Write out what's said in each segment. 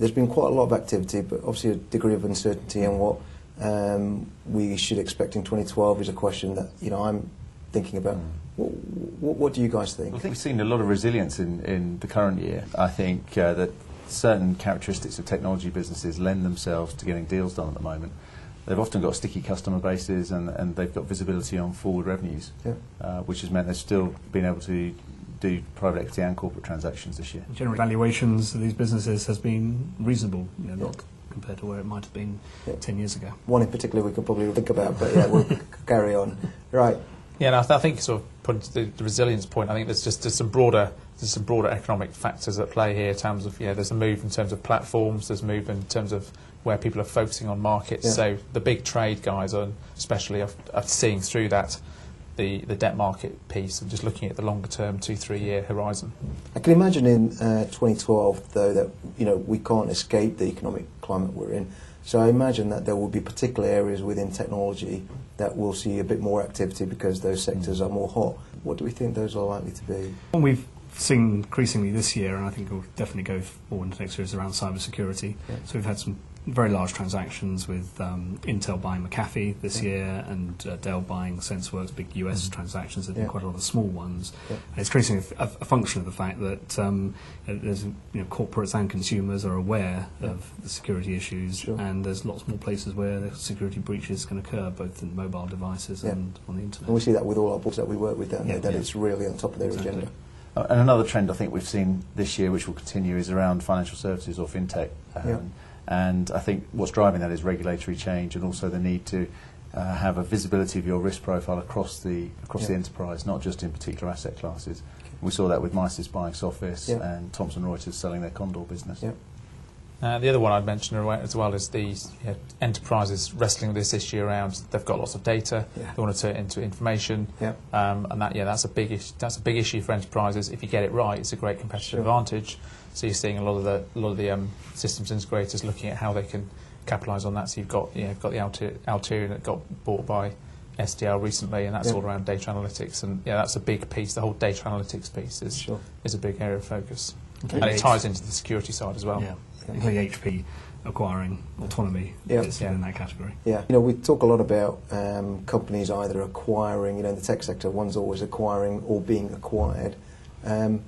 there's been quite a lot of activity, but obviously a degree of uncertainty and what um, we should expect in 2012 is a question that you know I'm thinking about. What, what, what do you guys think? I think we've seen a lot of resilience in, in the current year. I think uh, that certain characteristics of technology businesses lend themselves to getting deals done at the moment. They've often got sticky customer bases and, and they've got visibility on forward revenues, Yeah. uh, which has meant they've still been able to do private equity and corporate transactions this year. General valuations of these businesses has been reasonable, you know, not Yeah. compared to where it might have been Yeah. 10 years ago. One in particular we could probably think about, but yeah, we'll carry on. Right. Yeah, and I, th- I think sort of put to the, the resilience point. I think there's just there's some broader there's some broader economic factors at play here in terms of yeah there's a move in terms of platforms, there's a move in terms of where people are focusing on markets. Yeah. So the big trade guys are especially are, are seeing through that the debt market piece and just looking at the longer term, two, three-year horizon? I can imagine in uh, 2012, though, that, you know, we can't escape the economic climate we're in. So I imagine that there will be particular areas within technology that will see a bit more activity because those sectors are more hot. What do we think those are likely to be? Well, we've seen increasingly this year, and I think it will definitely go forward into next year, is around cybersecurity. Yeah. So we've had some very large transactions with um, Intel buying McAfee this Yeah. year and uh, Dell buying SecureWorks, big US transactions. There's been Yeah. quite a lot of small ones. Yeah. And it's increasingly a, a function of the fact that um, uh, there's you know, corporates and consumers are aware Yeah. of the security issues, Sure. and there's lots more places where the security breaches can occur, both in mobile devices Yeah. and on the internet. And we see that with all our boards that we work with, don't Yeah, they? That yeah. it's really on top of their Exactly. agenda. Uh, And another trend I think we've seen this year, which will continue, is around financial services or fintech. Um, Yeah. And I think what's driving that is regulatory change and also the need to uh, have a visibility of your risk profile across the across yeah. the enterprise, not just in particular asset classes. Okay. We saw that with Mises buying Sophis yeah. and Thomson Reuters selling their Condor business. Yeah. Uh, the other one I'd mention as well is the you know, enterprises wrestling with this issue around they've got lots of data, Yeah. they want to turn it into information, Yeah. um, and that yeah that's a big is- that's a big issue for enterprises. If you get it right, it's a great competitive Sure. advantage. So you're seeing a lot of the a lot of the um, systems integrators looking at how they can capitalise on that. So you've got you know, got the Altair, Altair that got bought by SDL recently, and that's Yeah. all around data analytics. And yeah, that's a big piece. The whole data analytics piece is Sure. is a big area of focus, Okay. and it ties into the security side as well. Including HP acquiring Autonomy Yeah. is Yeah. in that category. Yeah, you know, we talk a lot about um, companies either acquiring, you know, in the tech sector, one's always acquiring or being acquired. Um,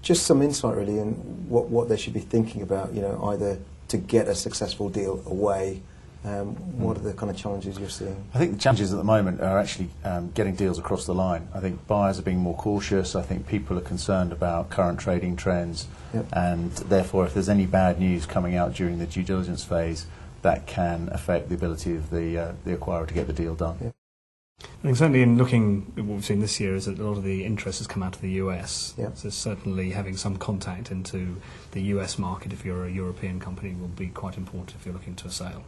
just some insight, really, in what, what they should be thinking about, you know, either to get a successful deal away. Um, what are the kind of challenges you're seeing? I think the challenges at the moment are actually um, getting deals across the line. I think buyers are being more cautious. I think people are concerned about current trading trends, Yep. and therefore, if there's any bad news coming out during the due diligence phase, that can affect the ability of the uh, the acquirer to get the deal done. Yeah. I think certainly in looking at what we've seen this year is that a lot of the interest has come out of the US. Yeah. So certainly having some contact into the US market if you're a European company will be quite important if you're looking to a sale.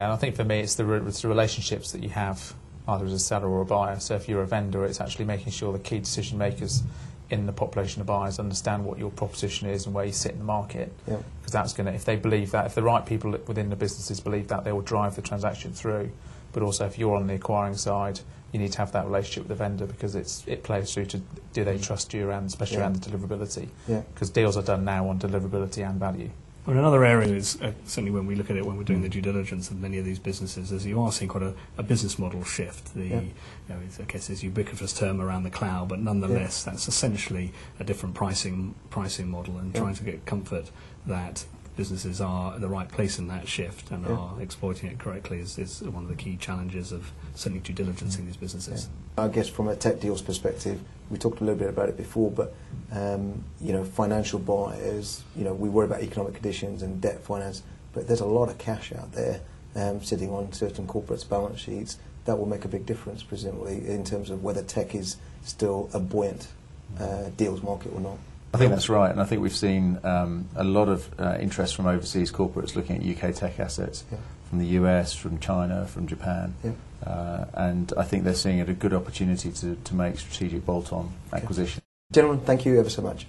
And I think for me, it's the, re- it's the relationships that you have either as a seller or a buyer. So if you're a vendor, it's actually making sure the key decision makers in the population of buyers understand what your proposition is and where you sit in the market. Yeah. Because that's going to, if they believe that, if the right people within the businesses believe that, they will drive the transaction through. But also, if you're on the acquiring side, you need to have that relationship with the vendor because it's it plays through to do they trust you around, especially Yeah. around the deliverability. Yeah. Because deals are done now on deliverability and value. Well, another area is uh, certainly when we look at it when we're doing the due diligence of many of these businesses, is you are seeing quite a, a business model shift. The Yeah. you know, it's, I guess this ubiquitous term around the cloud, but nonetheless, that's essentially a different pricing pricing model, and Yeah. trying to get comfort that businesses are at the right place in that shift and Yeah. are exploiting it correctly is, is one of the key challenges of certainly due diligence in these businesses. I guess from a tech deals perspective, we talked a little bit about it before, but um, you know, financial buyers, you know, we worry about economic conditions and debt finance, but there's a lot of cash out there um, sitting on certain corporates' balance sheets. That will make a big difference, presumably, in terms of whether tech is still a buoyant uh, deals market or not. I think that's right, and I think we've seen um, a lot of uh, interest from overseas corporates looking at UK tech assets Yeah. from the US, from China, from Japan, Yeah. uh, and I think they're seeing it a good opportunity to, to make strategic bolt-on Okay. acquisitions. Gentlemen, thank you ever so much.